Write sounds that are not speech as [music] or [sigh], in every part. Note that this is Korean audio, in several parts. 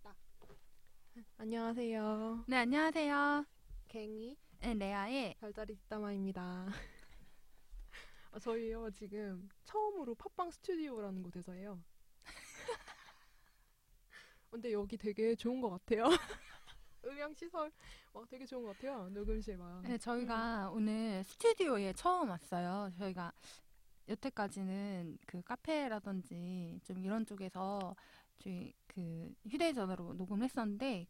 됐다. 안녕하세요. 네, 안녕하세요. 갱이 네, 레아의 별자리 뒷담화입니다. 아, [laughs] 저희요 지금 처음으로 팟빵 스튜디오라는 곳에서 해요. [laughs] 근데 여기 되게 좋은 것 같아요. 음향 시설 와 되게 좋은 것 같아요. 녹음실 막. 네, 저희가 오늘 스튜디오에 처음 왔어요. 저희가 여태까지는 그 카페라든지 좀 이런 쪽에서 저희 그 휴대전화로 녹음을 했었는데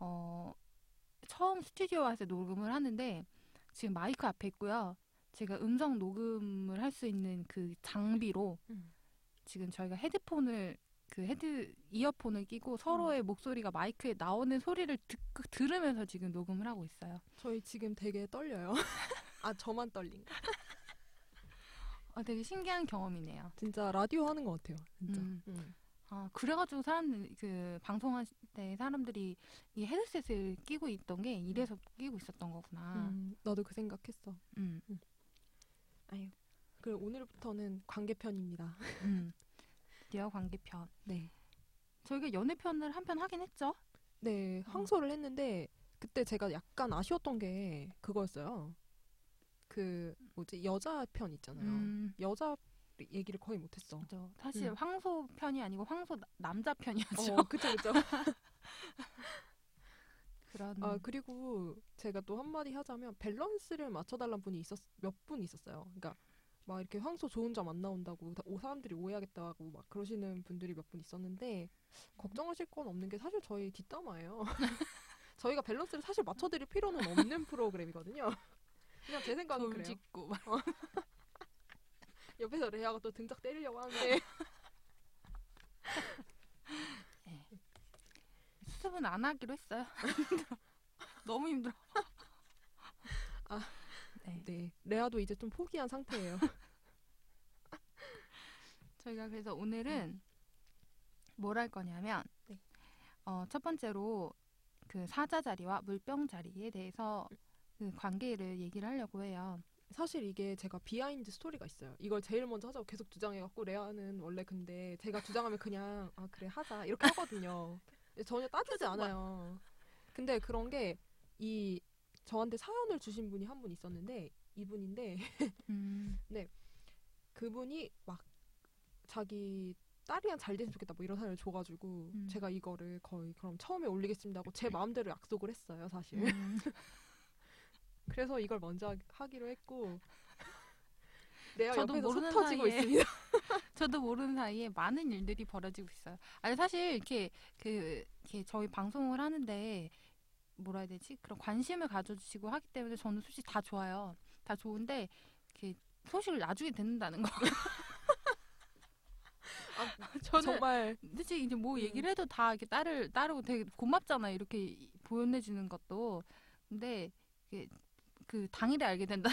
어 처음 스튜디오 와서 녹음을 하는데 지금 마이크 앞에 있고요. 제가 음성 녹음을 할 수 있는 그 장비로 음. 지금 저희가 헤드폰을 그 헤드 이어폰을 끼고 서로의 목소리가 마이크에 나오는 소리를 듣, 들으면서 지금 녹음을 하고 있어요. 저희 지금 되게 떨려요. [laughs] 아 저만 떨린가? 어, 되게 신기한 경험이네요. 진짜 라디오 하는 것 같아요. 진짜. 음. 음. 아, 그래가지고 사람들, 그, 방송할 때 사람들이 이 헤드셋을 끼고 있던 게 이래서 끼고 있었던 거구나. 음, 나도 그 생각했어. 음, 아유. 그리고 오늘부터는 관계편입니다. 음. 드디어 관계편. 네. 저희가 연애편을 한 편 하긴 했죠? 네, 항소를 했는데 그때 제가 약간 아쉬웠던 게 그거였어요. 그 뭐지 여자 편 있잖아요. 음, 여자 얘기를 거의 못했어. 그죠. 사실 음. 황소 편이 아니고 황소 나- 남자 편이었죠. 어, 그쵸 그쵸. [laughs] 그런. 아 그리고 제가 또 한마디 하자면 밸런스를 맞춰달라는 분이 있었 몇 분 있었어요. 그러니까 막 이렇게 황소 좋은 점 안 나온다고 다- 오 사람들이 오해하겠다고 막 그러시는 분들이 몇 분 있었는데 걱정하실 건 없는 게 사실 저희 뒷담화예요. [laughs] 저희가 밸런스를 사실 맞춰드릴 필요는 없는 프로그램이거든요. 그냥 제 생각은 돌 그래요. 막. 옆에서 레아가 또 등짝 때리려고 하는데 [laughs] 수습은 안 하기로 했어요. [laughs] 너무 힘들어. 아. 네. 네 레아도 이제 좀 포기한 상태예요. [laughs] 저희가 그래서 오늘은 뭘 할 거냐면 네. 어, 첫 번째로 그 사자 자리와 물병 자리에 대해서 그 관계를 얘기를 하려고 해요. 사실 이게 제가 behind 스토리가 있어요. 이걸 제일 먼저 하자고 계속 주장해갖고 레아는 원래 근데 제가 주장하면 그냥 아 그래 하자 이렇게 하거든요. 전혀 따지지 않아요. 근데 그런 게 이 저한테 사연을 주신 분이 한 분 있었는데 이분인데 [laughs] 음, 그분이 막 자기 딸이랑 잘 됐으면 좋겠다 뭐 이런 사연을 줘가지고 음. 제가 이거를 거의 그럼 처음에 올리겠습니다 하고 제 [laughs] 마음대로 약속을 했어요 사실. 음, 그래서 이걸 먼저 하- 하기로 했고 [laughs] 레아 저도 옆에서 속 모르는 터지고 사이에 있습니다. [laughs] 저도 모르는 사이에 많은 일들이 벌어지고 있어요. 아니 사실 이렇게 그 이렇게 저희 방송을 하는데 뭐라 해야 되지? 그런 관심을 가져주시고 하기 때문에 저는 솔직히 다 좋아요. 다 좋은데 이렇게 소식을 나중에 듣는다는 거. [laughs] 저는 정말 솔직히 이제 뭐 음. 얘기를 해도 다 이렇게 따를 따르고 되게 고맙잖아요. 이렇게 보내주는 것도. 근데 이게 그 당일에 알게 된다.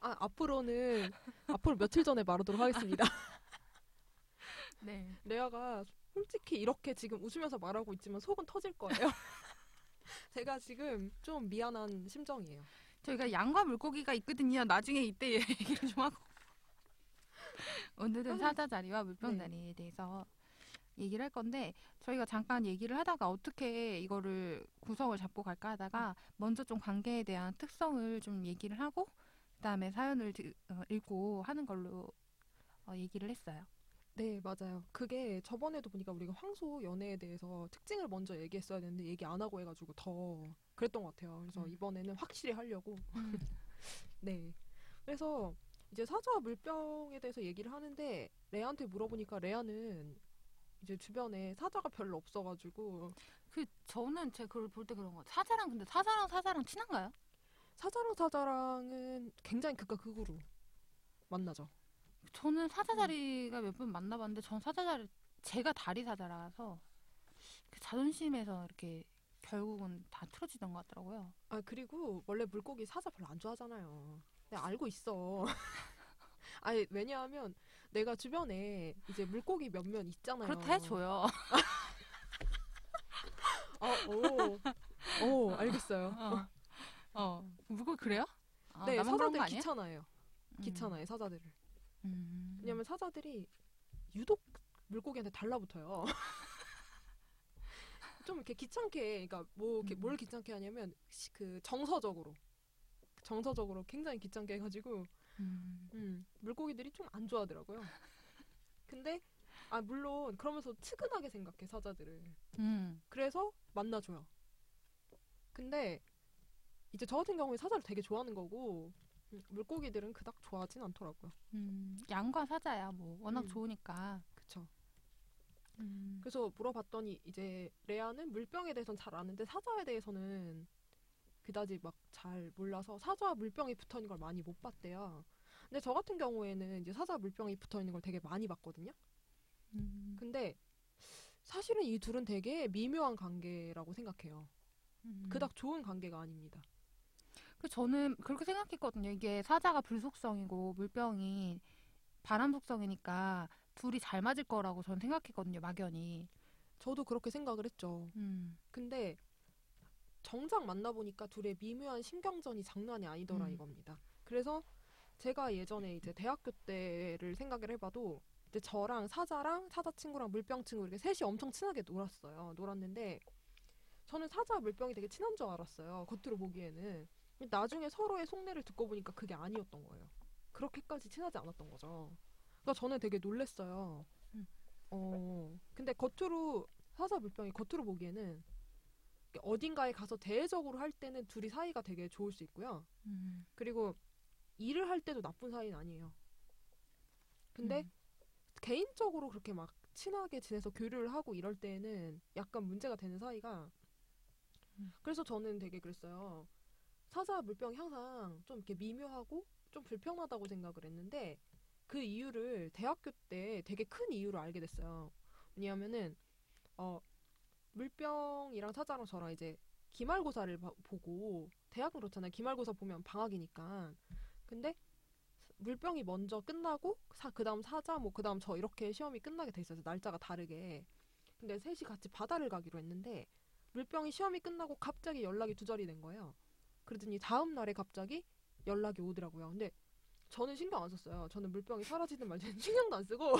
아, 앞으로는 앞으로 며칠 전에 말하도록 하겠습니다. [laughs] 네. 레아가 솔직히 이렇게 지금 웃으면서 말하고 있지만 속은 터질 거예요. [laughs] 제가 지금 좀 미안한 심정이에요. 저희가 양과 물고기가 있거든요. 나중에 이때 얘기를 좀 하고. [laughs] 오늘은 사자 자리와 물병 네. 자리에 대해서 얘기를 할 건데 저희가 잠깐 얘기를 하다가 어떻게 이거를 구성을 잡고 갈까 하다가 먼저 좀 관계에 대한 특성을 좀 얘기를 하고 그다음에 사연을 드- 어, 읽고 하는 걸로 어, 얘기를 했어요. 네, 맞아요. 그게 저번에도 보니까 우리가 황소 연애에 대해서 특징을 먼저 얘기했어야 되는데 얘기 안 하고 해가지고 더 그랬던 것 같아요. 그래서 음. 이번에는 확실히 하려고. [laughs] 네. 그래서 이제 사자와 물병에 대해서 얘기를 하는데 레아한테 물어보니까 레아는 이제 주변에 사자가 별로 없어가지고 그 저는 제 그걸 볼 때 그런 거 같아요. 사자랑 근데 사자랑 사자랑 친한가요? 사자랑 사자랑은 굉장히 극과 극으로 만나죠. 저는 음. 사자 자리가 몇 번 만나봤는데 전 사자 자리 제가 다리 사자라서 그 자존심에서 이렇게 결국은 다 틀어지던 것 같더라고요. 아 그리고 원래 물고기 사자 별로 안 좋아하잖아요. 내가 알고 있어. [laughs] 아니 왜냐하면 내가 주변에 이제 물고기 몇몇 있잖아요. 그렇다 해줘요. 아, [laughs] 오, 오, 알겠어요. 어, 어. 물고기 그래요? 아, 네, 사자들 거 아니야? 귀찮아요. 음. 귀찮아요, 사자들을. 음. 왜냐면 사자들이 유독 물고기한테 달라붙어요. [laughs] 좀 이렇게 귀찮게 그러니까 뭐 음. 뭘 귀찮게 하냐면 시- 그 정서적으로 정서적으로 굉장히 귀찮게 해가지고 음. 음, 물고기들이 좀 안 좋아하더라고요. 근데 아 물론 그러면서 측은하게 생각해 사자들을. 음. 그래서 만나줘요. 근데 이제 저 같은 경우에 사자를 되게 좋아하는 거고 음, 물고기들은 그닥 좋아하진 않더라고요. 음. 양과 사자야 뭐 워낙 음. 좋으니까. 그쵸. 음. 그래서 물어봤더니 이제 레아는 물병에 대해서는 잘 아는데 사자에 대해서는 그다지 막 잘 몰라서 사자 물병이 붙어 있는 걸 많이 못 봤대요. 근데 저 같은 경우에는 이제 사자 물병이 붙어 있는 걸 되게 많이 봤거든요. 음. 근데 사실은 이 둘은 되게 미묘한 관계라고 생각해요. 음. 그닥 좋은 관계가 아닙니다. 그 저는 그렇게 생각했거든요. 이게 사자가 불속성이고 물병이 바람 속성이니까 둘이 잘 맞을 거라고 저는 생각했거든요. 막연히. 저도 그렇게 생각을 했죠. 음. 근데 정작 만나보니까 둘의 미묘한 신경전이 장난이 아니더라 음. 이겁니다. 그래서 제가 예전에 이제 대학교 때를 생각을 해봐도 이제 저랑 사자랑 사자 친구랑 물병 친구 이렇게 셋이 엄청 친하게 놀았어요. 놀았는데 저는 사자 물병이 되게 친한 줄 알았어요. 겉으로 보기에는. 나중에 서로의 속내를 듣고 보니까 그게 아니었던 거예요. 그렇게까지 친하지 않았던 거죠. 그러니까 저는 되게 놀랬어요. 음. 어, 근데 겉으로 사자 물병이 겉으로 보기에는 어딘가에 가서 대외적으로 할 때는 둘이 사이가 되게 좋을 수 있고요. 음. 그리고 일을 할 때도 나쁜 사이는 아니에요. 근데 음. 개인적으로 그렇게 막 친하게 지내서 교류를 하고 이럴 때는 약간 문제가 되는 사이가 음. 그래서 저는 되게 그랬어요. 사자 물병이 항상 좀 이렇게 미묘하고 좀 불편하다고 생각을 했는데 그 이유를 대학교 때 되게 큰 이유로 알게 됐어요. 왜냐하면은 어 물병이랑 사자랑 저랑 이제 기말고사를 봐- 보고 대학은 그렇잖아요. 기말고사 보면 방학이니까. 근데 물병이 먼저 끝나고 사 그다음 사자 뭐 그다음 저 이렇게 시험이 끝나게 돼 있어서 날짜가 다르게. 근데 셋이 같이 바다를 가기로 했는데 물병이 시험이 끝나고 갑자기 연락이 두절이 된 거예요. 그러더니 다음 날에 갑자기 연락이 오더라고요. 근데 저는 신경 안 썼어요. 저는 물병이 사라지든 말든 [laughs] 신경도 안 쓰고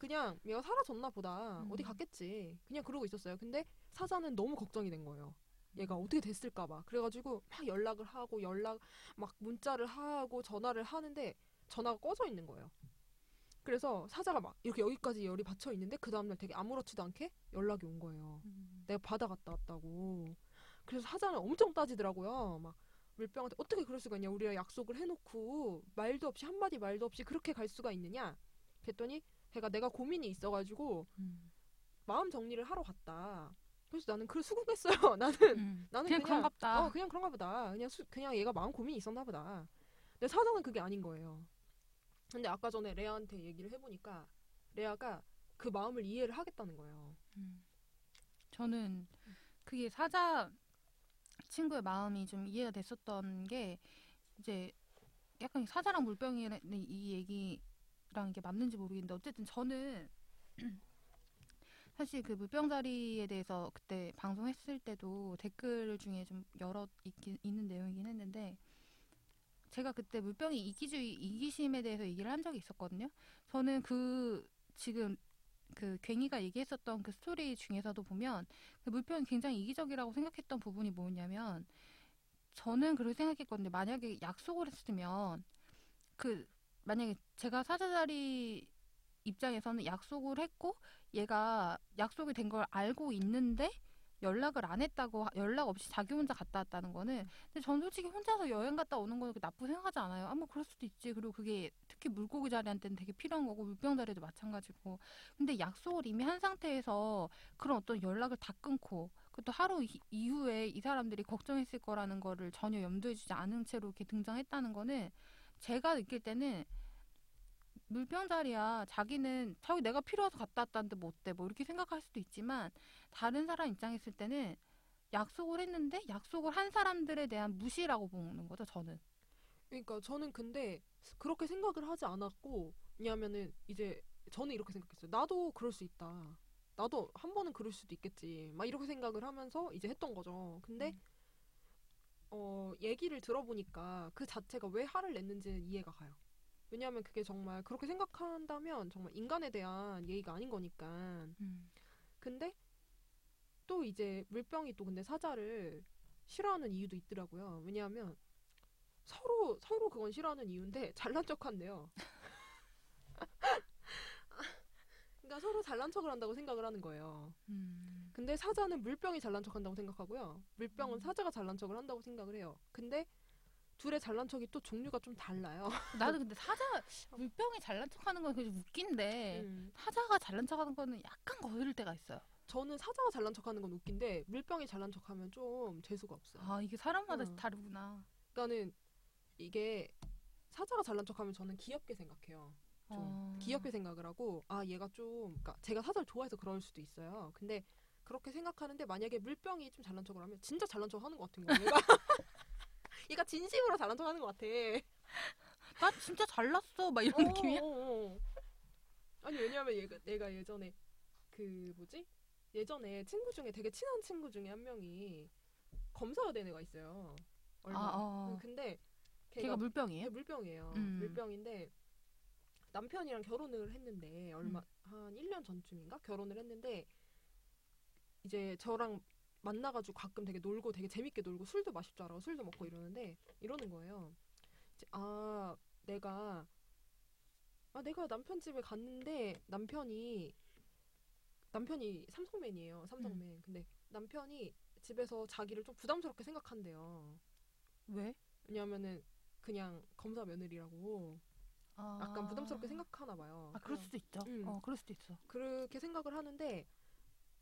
그냥 얘가 사라졌나 보다. 어디 음. 갔겠지. 그냥 그러고 있었어요. 근데 사자는 너무 걱정이 된 거예요. 얘가 어떻게 됐을까 봐. 그래가지고 막 연락을 하고 연락 막 문자를 하고 전화를 하는데 전화가 꺼져 있는 거예요. 그래서 사자가 막 이렇게 여기까지 열이 받쳐 있는데 그 다음날 되게 아무렇지도 않게 연락이 온 거예요. 음. 내가 바다 갔다 왔다고. 그래서 사자는 엄청 따지더라고요. 막 물병한테 어떻게 그럴 수가 있냐. 우리가 약속을 해놓고 말도 없이 한마디 말도 없이 그렇게 갈 수가 있느냐. 그랬더니 걔가 내가 고민이 있어가지고 음. 마음 정리를 하러 갔다. 그래서 나는 그 수긍했어요. [laughs] 나는 음. 나는 그냥 그냥, 그런갑다. 어 그냥 그런가 보다. 그냥 수, 그냥 얘가 마음 고민이 있었나 보다. 근데 사자는 그게 아닌 거예요. 근데 아까 전에 레아한테 얘기를 해보니까 레아가 그 마음을 이해를 하겠다는 거예요. 음. 저는 그게 사자 친구의 마음이 좀 이해가 됐었던 게 이제 약간 사자랑 물병이라는 이 얘기 랑 이게 맞는지 모르겠는데 어쨌든 저는 [clears throat] 사실 그 물병자리에 대해서 그때 방송했을 때도 댓글 중에 좀 여러 있긴, 있는 내용이긴 했는데 제가 그때 물병이 이기주의 이기심에 대해서 얘기를 한 적이 있었거든요. 저는 그 지금 그 괭이가 얘기했었던 그 스토리 중에서도 보면 그 물병이 굉장히 이기적이라고 생각했던 부분이 뭐냐면 저는 그렇게 생각했거든요. 만약에 약속을 했으면 그 만약에 제가 사자자리 입장에서는 약속을 했고 얘가 약속이 된 걸 알고 있는데 연락을 안 했다고 하- 연락 없이 자기 혼자 갔다 왔다는 거는 근데 전 솔직히 혼자서 여행 갔다 오는 거는 나쁘게 생각하지 않아요. 아뭐 그럴 수도 있지. 그리고 그게 특히 물고기 자리한테는 되게 필요한 거고 물병 자리도 마찬가지고. 근데 약속을 이미 한 상태에서 그런 어떤 연락을 다 끊고 그것도 하루 이, 이후에 이 사람들이 걱정했을 거라는 거를 전혀 염두에 주지 않은 채로 이렇게 등장했다는 거는 제가 느낄 때는 물병 자리야 자기는 자기 내가 필요해서 갔다 왔다는데 뭐 어때 뭐 이렇게 생각할 수도 있지만 다른 사람 입장에 있을 때는 약속을 했는데 약속을 한 사람들에 대한 무시라고 보는 거죠 저는 그러니까 저는 근데 그렇게 생각을 하지 않았고 왜냐하면은 이제 저는 이렇게 생각했어요. 나도 그럴 수 있다. 나도 한 번은 그럴 수도 있겠지. 막 이렇게 생각을 하면서 이제 했던 거죠. 근데 음. 어 얘기를 들어보니까 그 자체가 왜 화를 냈는지는 이해가 가요. 왜냐하면 그게 정말 그렇게 생각한다면 정말 인간에 대한 예의가 아닌 거니까. 음. 근데 또 이제 물병이 또 근데 사자를 싫어하는 이유도 있더라고요. 왜냐하면 서로 서로 그건 싫어하는 이유인데 잘난 척한대요. [laughs] 그러니까 서로 잘난 척을 한다고 생각을 하는 거예요. 음. 근데 사자는 물병이 잘난 척한다고 생각하고요. 물병은 음. 사자가 잘난 척을 한다고 생각을 해요. 근데 둘의 잘난 척이 또 종류가 좀 달라요. [laughs] 나도 근데 사자 물병이 잘난 척하는 건 그냥 웃긴데 음. 사자가 잘난 척하는 거는 약간 거슬릴 때가 있어요. 저는 사자가 잘난 척하는 건 웃긴데 물병이 잘난 척하면 좀 재수가 없어요. 아 이게 사람마다 어. 다르구나. 그러니까는 이게 사자가 잘난 척하면 저는 귀엽게 생각해요. 좀 어. 귀엽게 생각을 하고 아 얘가 좀 그러니까 제가 사자를 좋아해서 그럴 수도 있어요. 근데 그렇게 생각하는데 만약에 물병이 좀 잘난 척을 하면 진짜 잘난 척 하는 것 같은 거예요. [laughs] 얘가 진심으로 잘난 척 하는 것 같아. 나 진짜 잘났어 막 이런 어, 느낌이야. 어, 어. 아니 왜냐면 얘가 내가 예전에 그 뭐지 예전에 친구 중에 되게 친한 친구 중에 한 명이 검사된 애가 있어요. 얼마. 아, 어. 근데 걔가 물병이에요? 걔 물병이에요. 음. 물병인데 남편이랑 결혼을 했는데 얼마 한 1년 전쯤인가 결혼을 했는데 이제 저랑 만나가지고 가끔 되게 놀고 되게 재밌게 놀고 술도 마실 줄 알고 술도 먹고 이러는데 이러는 거예요. 이제 아 내가 아 내가 남편 집에 갔는데 남편이 남편이 삼성맨이에요. 삼성맨. 근데 남편이 집에서 자기를 좀 부담스럽게 생각한대요. 왜? 왜냐하면은 그냥 검사 며느리라고 아. 약간 부담스럽게 생각하나 봐요. 아 그럴 그냥 수도 있죠. 음. 어 그럴 수도 있어. 그렇게 생각을 하는데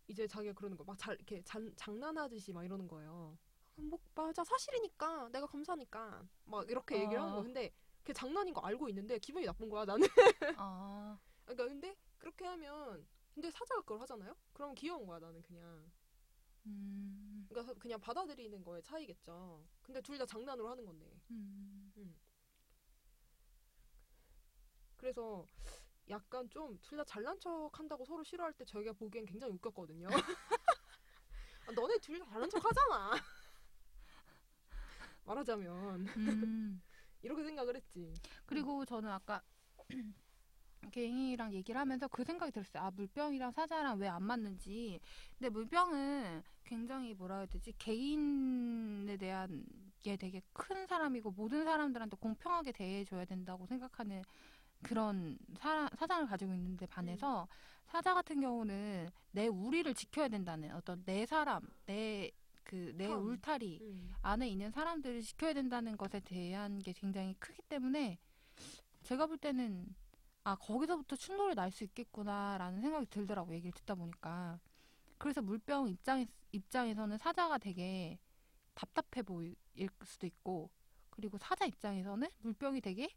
이제 자기가 그러는 거 막 잘 이렇게 잔, 장난하듯이 막 이러는 거예요. 뭐 맞아 사실이니까 내가 검사니까 막 이렇게 얘기를 하는 아. 거. 근데 그게 장난인 거 알고 있는데 기분이 나쁜 거야 나는. 아. [laughs] 그러니까 근데 그렇게 하면 근데 사자가 그걸 하잖아요. 그럼 귀여운 거야 나는 그냥. 음. 그러니까 그냥 받아들이는 거에 차이겠죠. 근데 둘 다 장난으로 하는 건데. 음. 그래서 약간 좀 둘 다 잘난 척 한다고 서로 싫어할 때 저희가 보기엔 굉장히 웃겼거든요. [laughs] 아, 너네 둘 다 잘난 척 하잖아. [laughs] 말하자면 음. [laughs] 이렇게 생각을 했지. 그리고 저는 아까 [clears throat] 개인이랑 얘기를 하면서 그 생각이 들었어요. 아 물병이랑 사자랑 왜 안 맞는지. 근데 물병은 굉장히 뭐라 해야 되지 개인에 대한 게 되게 큰 사람이고 모든 사람들한테 공평하게 대해줘야 된다고 생각하는 그런 사, 사장을 가지고 있는데 반해서 사자 같은 경우는 내 우리를 지켜야 된다는 어떤 내 사람 내 그내 편. 울타리 음. 안에 있는 사람들을 지켜야 된다는 것에 대한 게 굉장히 크기 때문에 제가 볼 때는 아 거기서부터 충돌이 날 수 있겠구나라는 생각이 들더라고 얘기를 듣다 보니까 그래서 물병 입장 입장에서는 사자가 되게 답답해 보일 수도 있고 그리고 사자 입장에서는 물병이 되게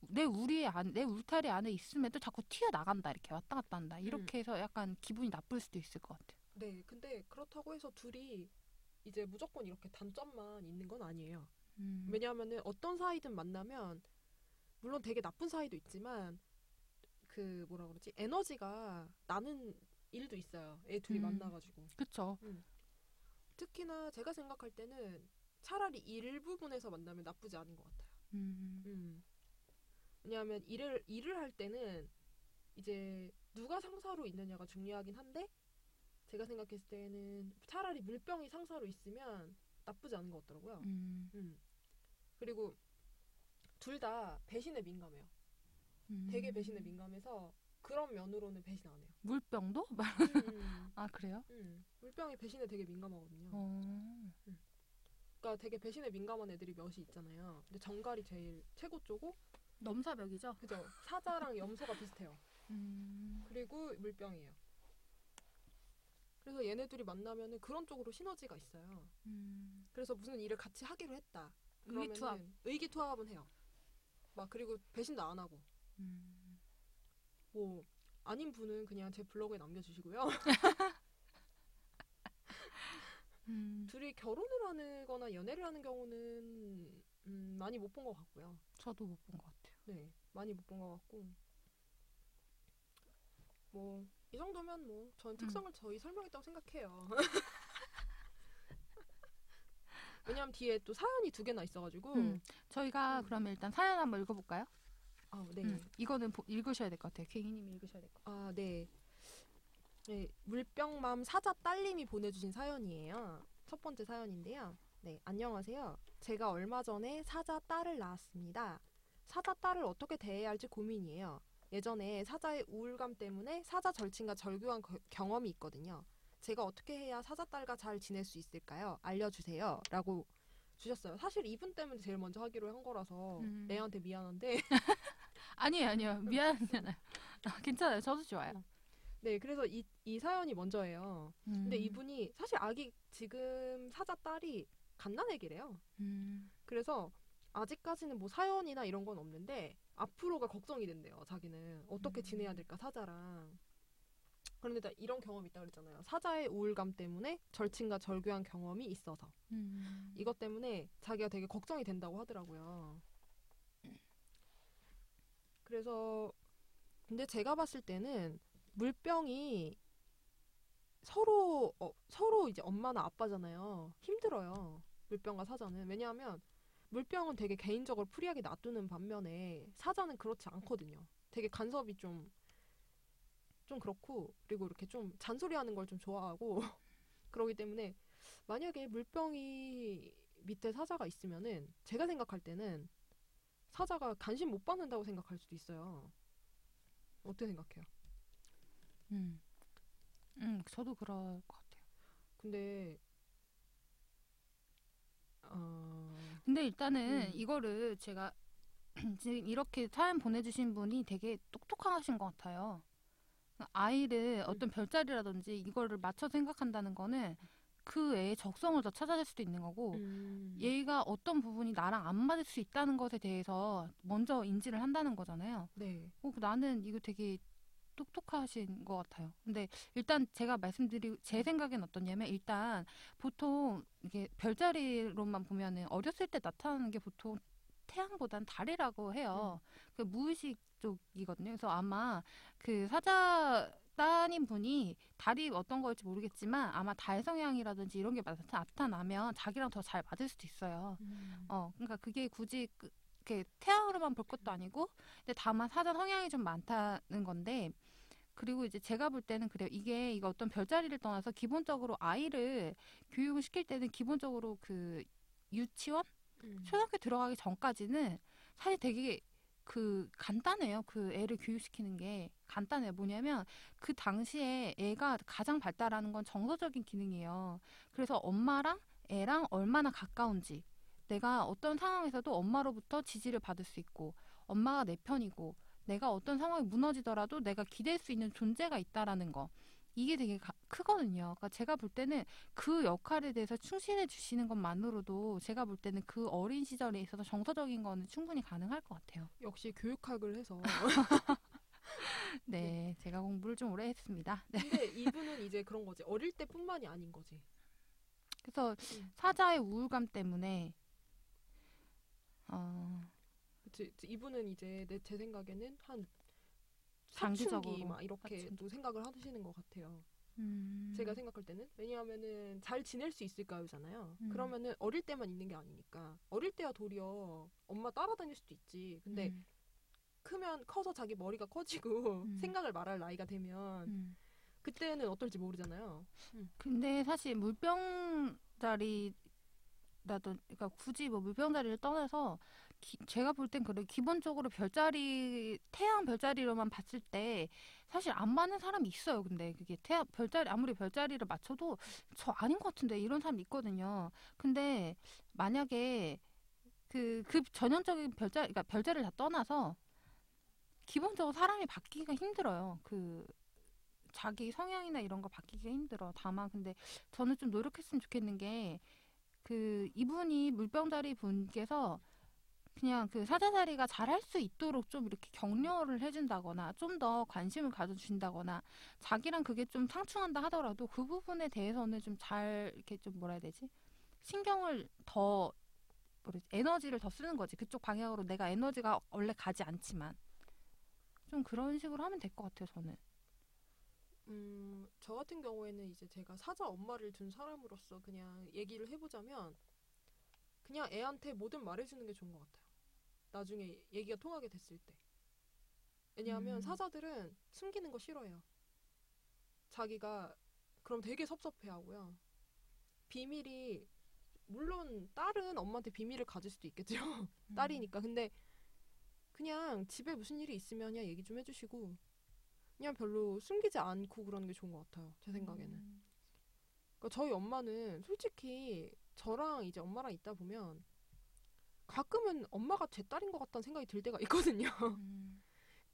내 우리 안, 내 울타리 안에 있음에도 자꾸 튀어 나간다 이렇게 왔다 갔다 한다 이렇게 해서 약간 기분이 나쁠 수도 있을 것 같아요. 네, 근데 그렇다고 해서 둘이 이제 무조건 이렇게 단점만 있는 건 아니에요. 음. 왜냐하면은 어떤 사이든 만나면 물론 되게 나쁜 사이도 있지만 그 뭐라 그러지 에너지가 나는 일도 있어요. 애 둘이 음. 만나가지고 그쵸. 특히나 제가 생각할 때는 차라리 일 부분에서 만나면 나쁘지 않은 것 같아요. 음. 음. 왜냐하면 일을 일을 할 때는 이제 누가 상사로 있느냐가 중요하긴 한데 제가 생각했을 때는 차라리 물병이 상사로 있으면 나쁘지 않은 것 같더라고요. 음. 음. 그리고 둘 다 배신에 민감해요. 음. 되게 배신에 민감해서 그런 면으로는 배신 안 해요. 물병도? 음, 아 그래요? 음. 물병이 배신에 되게 민감하거든요. 어. 그러니까 되게 배신에 민감한 애들이 몇이 있잖아요. 근데 정갈이 제일 최고 쪼고 넘사벽이죠. 그죠? 사자랑 염소가 비슷해요. 음. 그리고 물병이에요. 그래서 얘네들이 만나면은 그런 쪽으로 시너지가 있어요. 음. 그래서 무슨 일을 같이 하기로 했다. 의기투합. 의기투합은 해요. 막 그리고 배신도 안 하고 음. 뭐 아닌 분은 그냥 제 블로그에 남겨주시고요. [laughs] 음. 둘이 결혼을 하거나 연애를 하는 경우는 음, 많이 못 본 것 같고요. 저도 못 본 것 같아요. 네, 많이 못 본 것 같고 뭐 이 정도면 뭐 저는 특성을 저희 설명했다고 생각해요. [laughs] 왜냐면 뒤에 또 사연이 두 개나 있어가지고 음. 저희가 음. 그러면 일단 사연 한번 읽어볼까요? 아, 네. 음. 이거는 보- 읽으셔야 될 것 같아요. 갱이님이 읽으셔야 될 것 같아요. 아, 네. 네, 물병맘 사자 딸님이 보내주신 사연이에요. 첫 번째 사연인데요. 네, 안녕하세요. 제가 얼마 전에 사자 딸을 낳았습니다. 사자 딸을 어떻게 대해야 할지 고민이에요. 예전에 사자의 우울감 때문에 사자 절친과 절교한 거- 경험이 있거든요. 제가 어떻게 해야 사자 딸과 잘 지낼 수 있을까요? 알려주세요. 라고 주셨어요. 사실 이분 때문에 제일 먼저 하기로 한 거라서 음. 레아한테 미안한데 [laughs] 아니에요, 아니요. 미안하잖아요. 아, 괜찮아요. 저도 좋아요. 네, 그래서 이, 이 사연이 먼저예요. 근데 음. 이분이 사실 아기 지금 사자 딸이 갓난애기래요. 음. 그래서 아직까지는 뭐 사연이나 이런 건 없는데 앞으로가 걱정이 된대요. 자기는 어떻게 음. 지내야 될까 사자랑. 그런데 나 이런 경험이 있다 그랬잖아요. 사자의 우울감 때문에 절친과 절교한 경험이 있어서 음. 이것 때문에 자기가 되게 걱정이 된다고 하더라고요. 그래서 근데 제가 봤을 때는 물병이 서로 어, 서로 이제 엄마나 아빠잖아요. 힘들어요. 물병과 사자는 왜냐하면 물병은 되게 개인적으로 free하게 놔두는 반면에 사자는 그렇지 않거든요. 되게 간섭이 좀 좀 그렇고 그리고 이렇게 좀 잔소리하는 걸 좀 좋아하고 [laughs] 그러기 때문에 만약에 물병이 밑에 사자가 있으면은 제가 생각할 때는 사자가 관심 못 받는다고 생각할 수도 있어요. 어떻게 생각해요? 음. 음, 저도 그럴 것 같아요. 근데 어, 근데 일단은 음. 이거를 제가 [clears throat] 지금 이렇게 사연 보내주신 분이 되게 똑똑하신 것 같아요. 아이를 어떤 별자리라든지 이거를 맞춰 생각한다는 거는 그 애의 적성을 더 찾아낼 수도 있는 거고 음, 얘가 어떤 부분이 나랑 안 맞을 수 있다는 것에 대해서 먼저 인지를 한다는 거잖아요. 네, 어, 나는 이거 되게 똑똑하신 것 같아요. 근데 일단 제가 말씀드리고 제 생각엔 어떠냐면 일단 보통 이게 별자리로만 보면은 어렸을 때 나타나는 게 보통 태양보단 달이라고 해요. 그 무의식 쪽이거든요. 그래서 아마 그 사자 따님 분이 달이 어떤 걸지 모르겠지만 아마 달 성향이라든지 이런 게 나타- 나타나면 자기랑 더 잘 맞을 수도 있어요. 음, 어, 그러니까 그게 굳이 그, 이렇게 태양으로만 볼 것도 아니고, 근데 다만 사자 성향이 좀 많다는 건데, 그리고 이제 제가 볼 때는 그래요. 이게 이거 어떤 별자리를 떠나서 기본적으로 아이를 교육을 시킬 때는 기본적으로 그 유치원, 음. 초등학교 들어가기 전까지는 사실 되게 그 간단해요. 그 애를 교육시키는 게 간단해요. 뭐냐면 그 당시에 애가 가장 발달하는 건 정서적인 기능이에요. 그래서 엄마랑 애랑 얼마나 가까운지 내가 어떤 상황에서도 엄마로부터 지지를 받을 수 있고 엄마가 내 편이고 내가 어떤 상황이 무너지더라도 내가 기댈 수 있는 존재가 있다라는 거 이게 되게 가- 크거든요. 그러니까 제가 볼 때는 그 역할에 대해서 충실해 주시는 것만으로도 제가 볼 때는 그 어린 시절에 있어서 정서적인 거는 충분히 가능할 것 같아요. 역시 교육학을 해서 [laughs] 네, 제가 공부를 좀 오래 했습니다. 네. 근데 이분은 이제 그런 거지 어릴 때뿐만이 아닌 거지. 그래서 음. 사자의 우울감 때문에 어, 이분은 이제 내 제 생각에는 한 장기적으로 막 이렇게 사춘기. 또 생각을 하시는 것 같아요. 음, 제가 생각할 때는 왜냐하면은 잘 지낼 수 있을까요잖아요. 음. 그러면은 어릴 때만 있는 게 아니니까 어릴 때야 도리어 엄마 따라다닐 수도 있지. 근데 음, 크면 커서 자기 머리가 커지고 음. [laughs] 생각을 말할 나이가 되면 음. 그때는 어떨지 모르잖아요. 근데 사실 물병 자리라든 그러니까 굳이 뭐 물병 자리를 떠나서 기- 제가 볼 땐 그래 기본적으로 별자리 태양 별자리로만 봤을 때 사실 안 맞는 사람이 있어요. 근데 그게 태양 별자리 아무리 별자리를 맞춰도 저 아닌 것 같은데 이런 사람 있거든요. 근데 만약에 그, 그 전형적인 별자리, 그러니까 별자리를 다 떠나서 기본적으로 사람이 바뀌기가 힘들어요. 그 자기 성향이나 이런 거 바뀌기가 힘들어. 다만 근데 저는 좀 노력했으면 좋겠는 게 그 이분이 물병자리 분께서 그냥 그 사자자리가 잘할 수 있도록 좀 이렇게 격려를 해준다거나 좀 더 관심을 가져준다거나 자기랑 그게 좀 상충한다 하더라도 그 부분에 대해서는 좀 잘 이렇게 좀 뭐라 해야 되지 신경을 더 해야지? 에너지를 더 쓰는 거지 그쪽 방향으로 내가 에너지가 원래 가지 않지만 좀 그런 식으로 하면 될 것 같아요 저는 음, 저 같은 경우에는 이제 제가 사자 엄마를 둔 사람으로서 그냥 얘기를 해보자면 그냥 애한테 뭐든 말해주는 게 좋은 것 같아요. 나중에 얘기가 통하게 됐을 때. 왜냐하면 음. 사자들은 숨기는 거 싫어해요. 자기가 그럼 되게 섭섭해하고요. 비밀이 물론 딸은 엄마한테 비밀을 가질 수도 있겠죠. [laughs] 음. 딸이니까. 근데 그냥 집에 무슨 일이 있으면 그냥 얘기 좀 해주시고 그냥 별로 숨기지 않고 그러는 게 좋은 것 같아요. 제 생각에는. 음. 그러니까 저희 엄마는 솔직히 저랑 이제 엄마랑 있다 보면 가끔은 엄마가 제 딸인 것 같다는 생각이 들 때가 있거든요. [laughs] 음.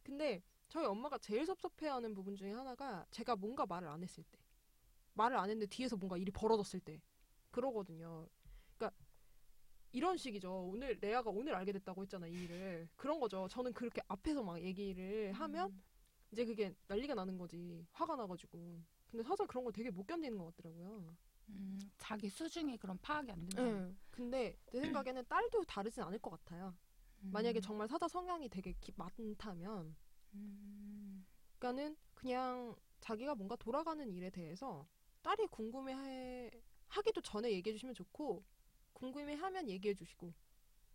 근데 저희 엄마가 제일 섭섭해하는 부분 중에 하나가 제가 뭔가 말을 안 했을 때 말을 안 했는데 뒤에서 뭔가 일이 벌어졌을 때 그러거든요. 그러니까 이런 식이죠. 오늘 레아가 오늘 알게 됐다고 했잖아 이 일을 그런 거죠. 저는 그렇게 앞에서 막 얘기를 하면 음. 이제 그게 난리가 나는 거지 화가 나가지고. 근데 사실 그런 걸 되게 못 견디는 것 같더라고요. 음, 자기 수중에 그런 파악이 안 된다. 네. 근데 내 생각에는 딸도 다르진 않을 것 같아요. 만약에 음. 정말 사자 성향이 되게 기- 많다면 음. 그러니까는 그냥 자기가 뭔가 돌아가는 일에 대해서 딸이 궁금해 하기도 전에 얘기해 주시면 좋고 궁금해 하면 얘기해 주시고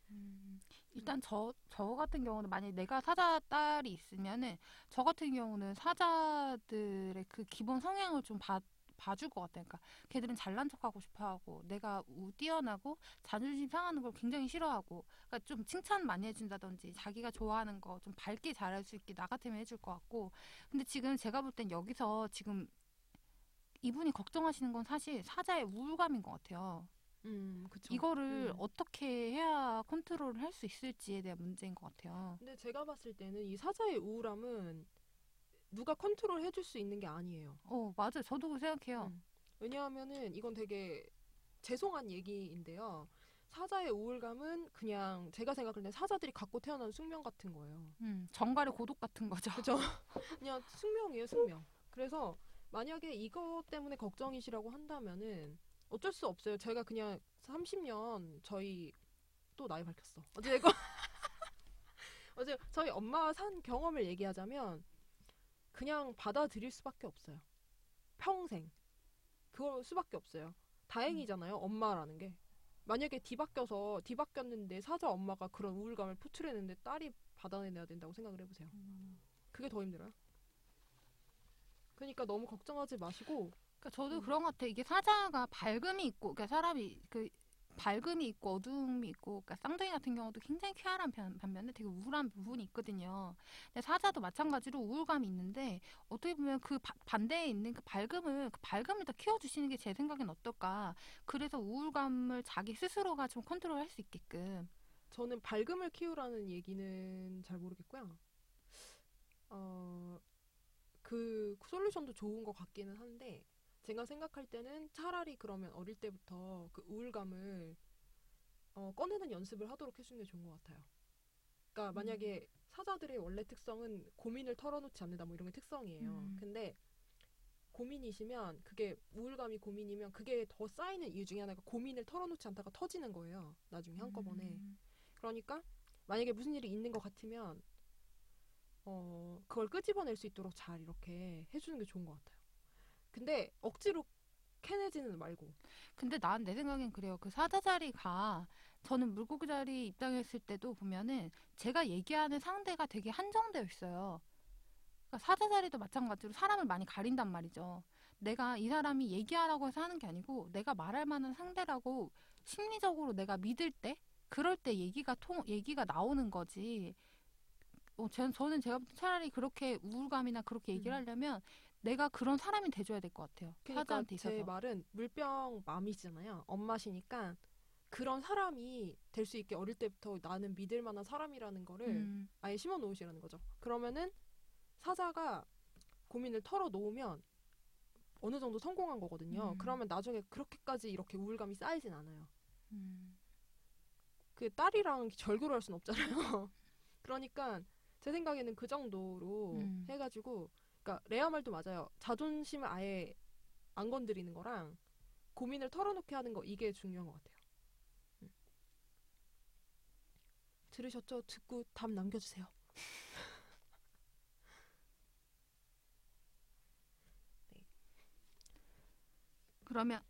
음, 일단 저, 저 같은 경우는 만약에 내가 사자 딸이 있으면은 저 같은 경우는 사자들의 그 기본 성향을 좀 봐, 봐줄 것 같아요. 그러니까 걔들은 잘난 척하고 싶어하고 내가 우 뛰어나고 자존심 상하는 걸 굉장히 싫어하고 그러니까 좀 칭찬 많이 해준다든지 자기가 좋아하는 거 좀 밝게 잘할 수 있게 나 같으면 해줄 것 같고 근데 지금 제가 볼 땐 여기서 지금 이분이 걱정하시는 건 사실 사자의 우울감인 것 같아요. 음 그쵸 이거를 음. 어떻게 해야 컨트롤을 할 수 있을지에 대한 문제인 것 같아요. 근데 제가 봤을 때는 이 사자의 우울함은 누가 컨트롤 해줄 수 있는 게 아니에요. 어, 맞아요. 저도 그렇게 생각해요. 음. 왜냐하면은 이건 되게 죄송한 얘기인데요. 사자의 우울감은 그냥 제가 생각할 때 사자들이 갖고 태어난 숙명 같은 거예요. 음, 정갈의 고독 같은 거죠. 그죠? [laughs] 그냥 숙명이에요, 숙명. 그래서 만약에 이것 때문에 걱정이시라고 한다면은 어쩔 수 없어요. 제가 그냥 30년 저희 또 나이 밝혔어. 어제가 [laughs] 어제 저희 엄마 산 경험을 얘기하자면 그냥 받아들일 수밖에 없어요. 평생 그럴 수밖에 없어요. 다행이잖아요. 엄마라는 게 만약에 뒤바뀌어서 뒤바뀌었는데 사자 엄마가 그런 우울감을 표출했는데 딸이 받아내야 된다고 생각을 해보세요. 그게 더 힘들어요. 그러니까 너무 걱정하지 마시고 그러니까 저도 음. 그런 것 같아요. 이게 사자가 밝음이 있고, 그러니까 사람이 그 밝음이 있고 어두움이 있고, 그러니까 쌍둥이 같은 경우도 굉장히 쾌활한 편, 반면에 되게 우울한 부분이 있거든요. 근데 사자도 마찬가지로 우울감이 있는데 어떻게 보면 그 바- 반대에 있는 그 밝음을 그 밝음을 더 키워주시는 게 제 생각엔 어떨까. 그래서 우울감을 자기 스스로가 좀 컨트롤할 수 있게끔. 저는 밝음을 키우라는 얘기는 잘 모르겠고요. 어, 그 솔루션도 좋은 것 같기는 한데 제가 생각할 때는 차라리 그러면 어릴 때부터 그 우울감을 어, 꺼내는 연습을 하도록 해주는 게 좋은 것 같아요. 그러니까 만약에 사자들의 원래 특성은 고민을 털어놓지 않는다 뭐 이런 게 특성이에요. 음. 근데 고민이시면 그게 우울감이 고민이면 그게 더 쌓이는 이유 중에 하나가 고민을 털어놓지 않다가 터지는 거예요. 나중에 한꺼번에. 음. 그러니까 만약에 무슨 일이 있는 것 같으면 어 그걸 끄집어낼 수 있도록 잘 이렇게 해주는 게 좋은 것 같아요. 근데 억지로 캐내지는 말고 근데 난 내 생각엔 그래요. 그 사자 자리가 저는 물고기 자리 입장했을 때도 보면은 제가 얘기하는 상대가 되게 한정되어 있어요. 그러니까 사자 자리도 마찬가지로 사람을 많이 가린단 말이죠. 내가 이 사람이 얘기하라고 해서 하는 게 아니고 내가 말할 만한 상대라고 심리적으로 내가 믿을 때 그럴 때 얘기가 통 얘기가 나오는 거지. 어, 저- 저는 제가 차라리 그렇게 우울감이나 그렇게 얘기를 음. 하려면 내가 그런 사람이 돼줘야 될 것 같아요. 그러니까. 제 말은 물병 맘이잖아요. 엄마시니까 그런 사람이 될 수 있게 어릴 때부터 나는 믿을 만한 사람이라는 거를 음. 아예 심어 놓으시라는 거죠. 그러면은 사자가 고민을 털어 놓으면 어느 정도 성공한 거거든요. 음. 그러면 나중에 그렇게까지 이렇게 우울감이 쌓이진 않아요. 음. 그 딸이랑 절교를 할 수는 없잖아요. [laughs] 그러니까 제 생각에는 그 정도로 음. 해가지고, 그러니까 레아 말도 맞아요. 자존심을 아예 안 건드리는 거랑 고민을 털어놓게 하는 거 이게 중요한 것 같아요. 음. 들으셨죠? 듣고 답 남겨주세요. [laughs] 그러면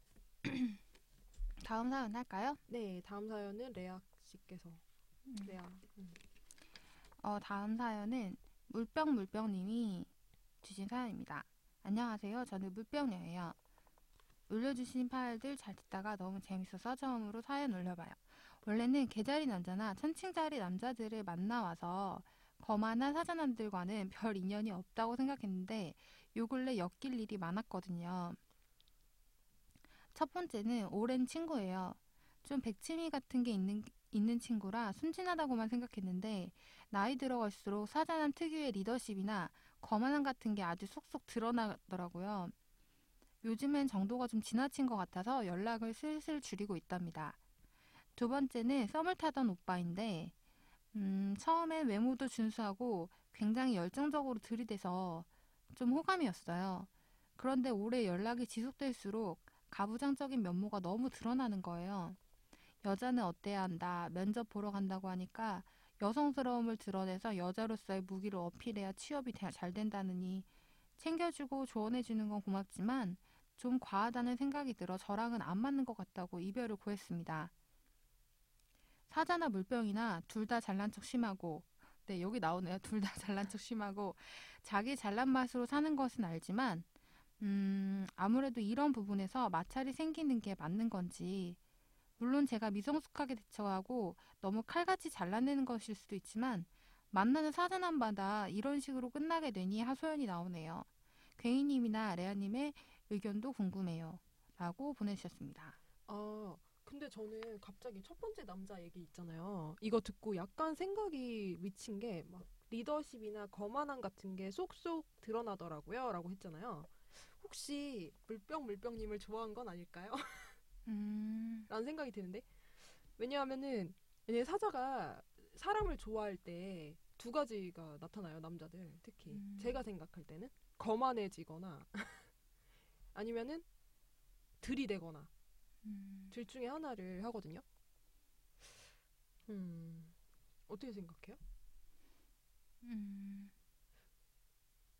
[clears throat] 다음 사연 할까요? 네, 다음 사연은 레아 씨께서 음. 레아. 음. 어, 다음 사연은 물병 물병님이 주신 사연입니다. 안녕하세요. 저는 물병녀예요. 올려주신 파일들 잘 듣다가 너무 재밌어서 처음으로 사연 올려봐요. 원래는 개자리 남자나 천칭자리 남자들을 만나와서 거만한 사자남들과는 별 인연이 없다고 생각했는데 요 근래 엮일 일이 많았거든요. 첫 번째는 오랜 친구예요. 좀 백치미 같은 게 있는, 있는 친구라 순진하다고만 생각했는데 나이 들어갈수록 사자남 특유의 리더십이나 거만함 같은 게 아주 쏙쏙 드러나더라고요. 요즘엔 정도가 좀 지나친 것 같아서 연락을 슬슬 줄이고 있답니다. 두 번째는 썸을 타던 오빠인데, 음, 처음엔 외모도 준수하고 굉장히 열정적으로 들이대서 좀 호감이었어요. 그런데 오래 연락이 지속될수록 가부장적인 면모가 너무 드러나는 거예요. 여자는 어때야 한다, 면접 보러 간다고 하니까 여성스러움을 드러내서 여자로서의 무기를 어필해야 취업이 잘 된다느니 챙겨주고 조언해주는 건 고맙지만 좀 과하다는 생각이 들어 저랑은 안 맞는 것 같다고 이별을 구했습니다. 사자나 물병이나 둘 다 잘난 척 심하고 네 여기 나오네요. [laughs] 둘 다 잘난 척 심하고 자기 잘난 맛으로 사는 것은 알지만 음 아무래도 이런 부분에서 마찰이 생기는 게 맞는 건지 물론 제가 미성숙하게 대처하고 너무 칼같이 잘라내는 것일 수도 있지만 만나는 사전함마다 이런 식으로 끝나게 되니 하소연이 나오네요. 괴이님이나 레아님의 의견도 궁금해요. 라고 보내주셨습니다. 아, 근데 저는 갑자기 첫 번째 남자 얘기 있잖아요. 이거 듣고 약간 생각이 미친 게 막 리더십이나 거만함 같은 게 쏙쏙 드러나더라고요. 라고 했잖아요. 혹시 물병 물병님을 좋아한 건 아닐까요? [laughs] 음. 라는 생각이 드는데 왜냐하면은 얘네 사자가 사람을 좋아할 때 두 가지가 나타나요 남자들 특히 음. 제가 생각할 때는 거만해지거나 [laughs] 아니면은 들이대거나 음. 둘 중에 하나를 하거든요. 음 어떻게 생각해요? 음.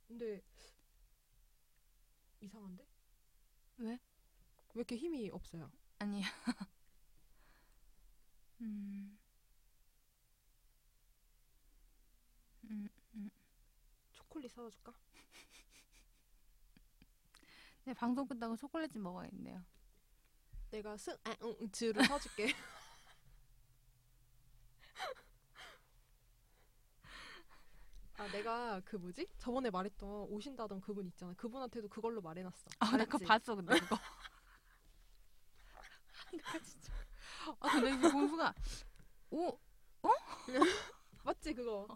근데 이상한데 왜? 왜 이렇게 힘이 없어요? 아니야. [laughs] 음. 음. 초콜릿 사다 줄까? [laughs] 네, 방송 끝나고 초콜릿 좀 먹어야겠네요. 내가 스, 아, 응, 응, 즈를 사줄게. [laughs] 아, 내가 그 뭐지? 저번에 말했던 오신다던 그분 있잖아. 그분한테도 그걸로 말해놨어. 아, 나 그거? 봤어, 근데 그거. 내가 [laughs] 진짜. 아, 근데 이거 본 순간, 오, [laughs] 맞지 그거?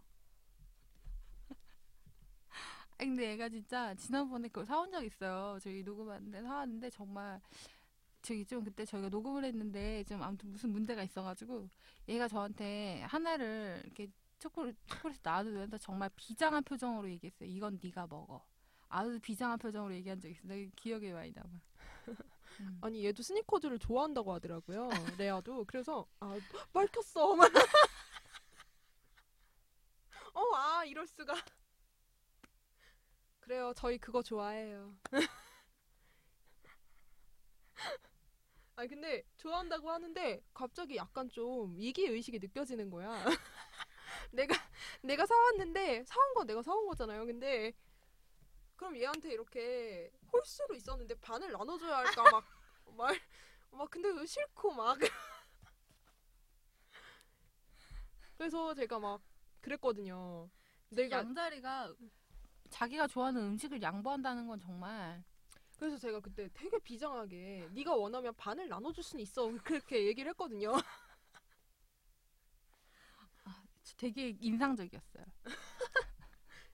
아니, 근데 얘가 진짜 지난번에 그걸 사온 적 있어요. 저희 녹음하는데 사왔는데 정말 저기 좀 그때 저희가 녹음을 했는데 좀 아무튼 무슨 문제가 있어가지고 얘가 저한테 하나를 이렇게 초콜릿 초콜릿 놔두면서 정말 비장한 표정으로 얘기했어요. 이건 네가 먹어. 아주 비장한 표정으로 얘기한 적 있어. 나 기억에 많이 남아. [laughs] 음. 아니 얘도 스니커즈를 좋아한다고 하더라고요. 레아도. 그래서 아 말켰어. [laughs] 어, 아 이럴 수가. 그래요. 저희 그거 좋아해요. [laughs] 아니 근데 좋아한다고 하는데 갑자기 약간 좀 위기 의식이 느껴지는 거야. [laughs] 내가 내가 사왔는데 사온 건 내가 사온 거잖아요. 근데 그럼 얘한테 이렇게 홀수로 있었는데 반을 나눠줘야 할까 막 [laughs] 말 막 근데 왜 싫고 막 [laughs] 그래서 제가 막 그랬거든요. 내가 양자리가 자기가 좋아하는 음식을 양보한다는 건 정말 그래서 제가 그때 되게 비장하게 네가 원하면 반을 나눠줄 수는 있어 [laughs] 그렇게 얘기를 했거든요. 되게 인상적이었어요.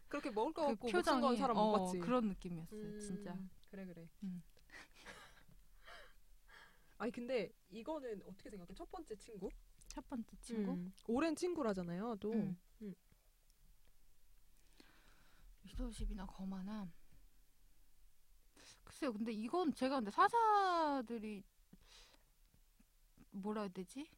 그렇게 먹을 거그 같고 목숨 건 표정이 사람 어, 못 봤지. 그런 느낌이었어요. 음, 진짜. 그래 그래. 음. [laughs] 아니 근데 이거는 어떻게 생각해? 첫 번째 친구? 첫 번째 친구. 음, 오랜 친구라잖아요. 또 음. 음. 리더십이나 거만함. 글쎄요, 근데 이건 제가 근데 사자들이 뭐라 해야 되지?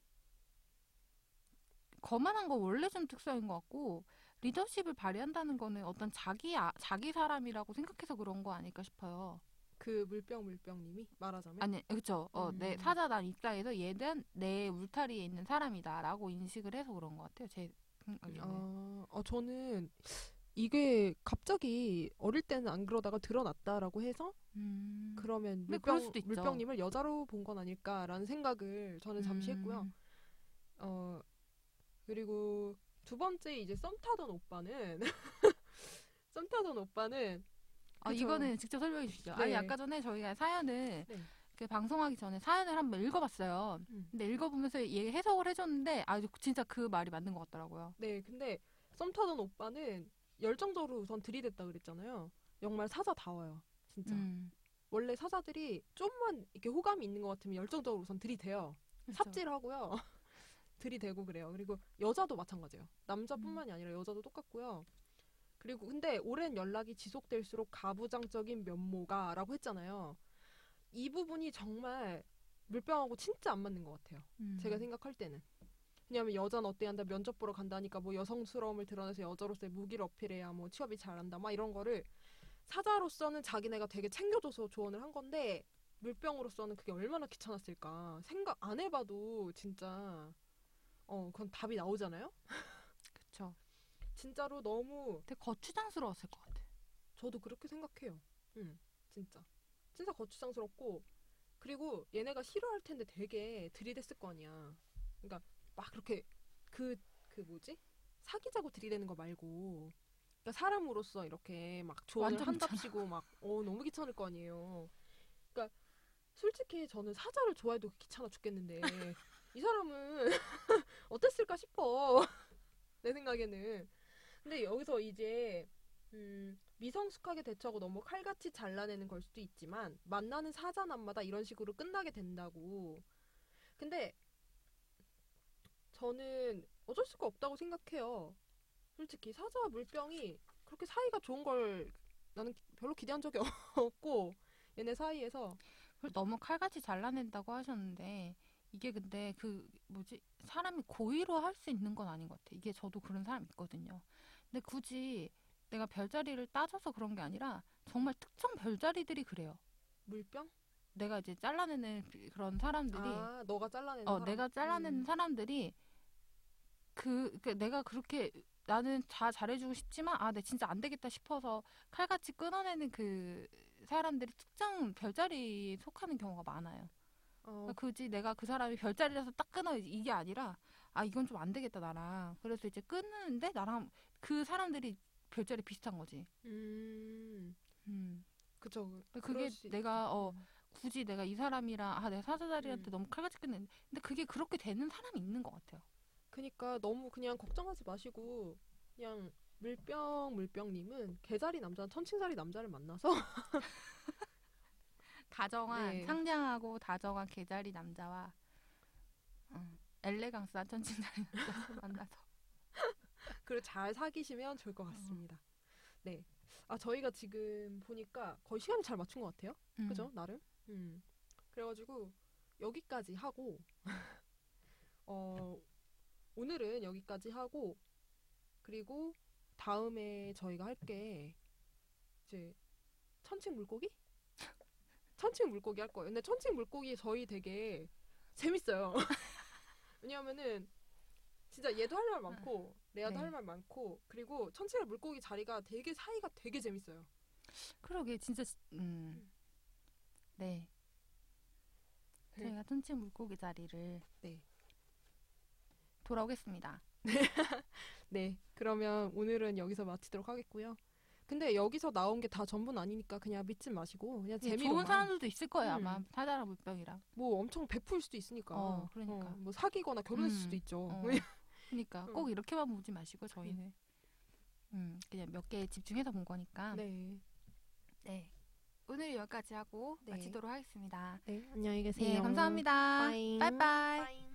거만한 거 원래 좀 특성인 것 같고 리더십을 발휘한다는 거는 어떤 자기 아, 자기 사람이라고 생각해서 그런 거 아닐까 싶어요. 그 물병 물병님이 말하자면 아니, 그렇죠. 어, 내 음. 사자단 입장에서 얘는 내 울타리에 있는 사람이다라고 인식을 해서 그런 것 같아요. 제 생각에는. 아, 어, 저는 이게 갑자기 어릴 때는 안 그러다가 드러났다라고 해서 음. 그러면 물병. 물병님을 여자로 본 건 아닐까라는 생각을 저는 잠시 했고요. 음. 어 그리고 두 번째 이제 썸 타던 오빠는 [laughs] 썸 타던 오빠는 아, 그쵸. 이거는 직접 설명해 주시죠. 네. 아니 아까 전에 저희가 사연을 네. 그 방송하기 전에 사연을 한번 읽어봤어요. 음. 근데 읽어보면서 얘 해석을 해줬는데 아 진짜 그 말이 맞는 것 같더라고요. 네 근데 썸 타던 오빠는 열정적으로 우선 들이댔다 그랬잖아요. 정말 사자다워요. 진짜. 음. 원래 사자들이 좀만 이렇게 호감이 있는 것 같으면 열정적으로 우선 들이대요. 그쵸. 삽질하고요. 들이대고 그래요. 그리고 여자도 마찬가지예요. 남자뿐만이 아니라 여자도 똑같고요. 그리고 근데 오랜 연락이 지속될수록 가부장적인 면모가라고 했잖아요. 이 부분이 정말 물병하고 진짜 안 맞는 것 같아요. 음. 제가 생각할 때는. 왜냐하면 여자는 어때 한다 면접 보러 간다니까 뭐 여성스러움을 드러내서 여자로서의 무기를 어필해야 뭐 취업이 잘한다 막 이런 거를 사자로서는 자기네가 되게 챙겨줘서 조언을 한 건데 물병으로서는 그게 얼마나 귀찮았을까 생각 안 해봐도 진짜 어 그건 답이 나오잖아요? 그쵸. 진짜로 너무 되게 거추장스러웠을 것 같아. 저도 그렇게 생각해요. 응 진짜. 진짜 거추장스럽고 그리고 얘네가 싫어할 텐데 되게 들이댔을 거 아니야. 그러니까 막 그렇게 그그 뭐지? 사귀자고 들이대는 거 말고 그러니까 사람으로서 이렇게 막 조언을 한답시고 막 어 너무 귀찮을 거 아니에요. 그러니까 솔직히 저는 사자를 좋아해도 귀찮아 죽겠는데 이 사람은 어땠을까 싶어 [laughs] 내 생각에는 근데 여기서 이제 음, 미성숙하게 대처하고 너무 칼같이 잘라내는 걸 수도 있지만 만나는 사자남마다 이런 식으로 끝나게 된다고. 근데 저는 어쩔 수가 없다고 생각해요. 솔직히 사자와 물병이 그렇게 사이가 좋은 걸 나는 별로 기대한 적이 [laughs] 없고 얘네 사이에서 그걸 너무 칼같이 잘라낸다고 하셨는데 이게 근데 그 뭐지 사람이 고의로 할 수 있는 건 아닌 것 같아. 이게 저도 그런 사람 있거든요. 근데 굳이 내가 별자리를 따져서 그런 게 아니라 정말 특정 별자리들이 그래요. 물병? 내가 이제 잘라내는 그런 사람들이 아 너가 잘라내는 어 사람. 내가 잘라내는 음. 사람들이 그, 그 내가 그렇게 나는 다 잘해주고 싶지만 아, 내 진짜 안 되겠다 싶어서 칼같이 끊어내는 그 사람들이 특정 별자리에 속하는 경우가 많아요. 어, 그러니까 굳이 내가 그 사람이 별자리라서 딱 끊어 이게 아니라 아 이건 좀 안 되겠다 나랑 그래서 이제 끊는데 나랑 그 사람들이 별자리 비슷한 거지. 음 음. 그쵸. 그게 그럴 수 내가. 어 음. 굳이 내가 이 사람이랑 아 내가 사자자리한테 음. 너무 칼같이 끊는 근데 그게 그렇게 되는 사람이 있는 것 같아요. 그니까 너무 그냥 걱정하지 마시고 그냥 물병 물병님은 개자리 남자 천칭자리 남자를 만나서 [laughs] 다정한 네. 상냥하고 다정한 개자리 남자와 어, 엘레강스한 천칭자리 남자 [laughs] 만나서 그걸 잘 사귀시면 좋을 것 같습니다. 네. 아 저희가 지금 보니까 거의 시간을 잘 맞춘 것 같아요. 음. 그죠? 나름. 음. 그래가지고 여기까지 하고 [laughs] 어 오늘은 여기까지 하고 그리고 다음에 저희가 할 게 이제 천칭 물고기? 천칭 물고기 할 거예요. 근데 천칭 물고기 저희 되게 재밌어요. [laughs] 왜냐하면은 진짜 얘도 할 말 많고 레아도 네. 할말 많고 그리고 천칭 물고기 자리가 되게 사이가 되게 재밌어요. 그러게 진짜 시- 음. 네. 네. 저희가 tun치 물고기 자리를 네. 돌아오겠습니다. [laughs] 네, 그러면 오늘은 여기서 마치도록 하겠고요. 근데 여기서 나온 게 다 전부는 아니니까 그냥 믿지 마시고 그냥 예, 재미로만 좋은 사람들도 있을 거예요 음. 아마 사자랑 물병이랑. 뭐 엄청 베풀 수도 있으니까. 어, 그러니까. 뭐 사귀거나 결혼했을 음, 수도 있죠. 어. 그러니까 음. 꼭 이렇게만 보지 마시고 저희는 음, 그냥 몇 개에 집중해서 본 거니까. 네. 네. 오늘 여기까지 하고 네. 마치도록 하겠습니다. 네, 안녕히 계세요. 네, 감사합니다. 빠잉. 빠이빠이. 빠잉.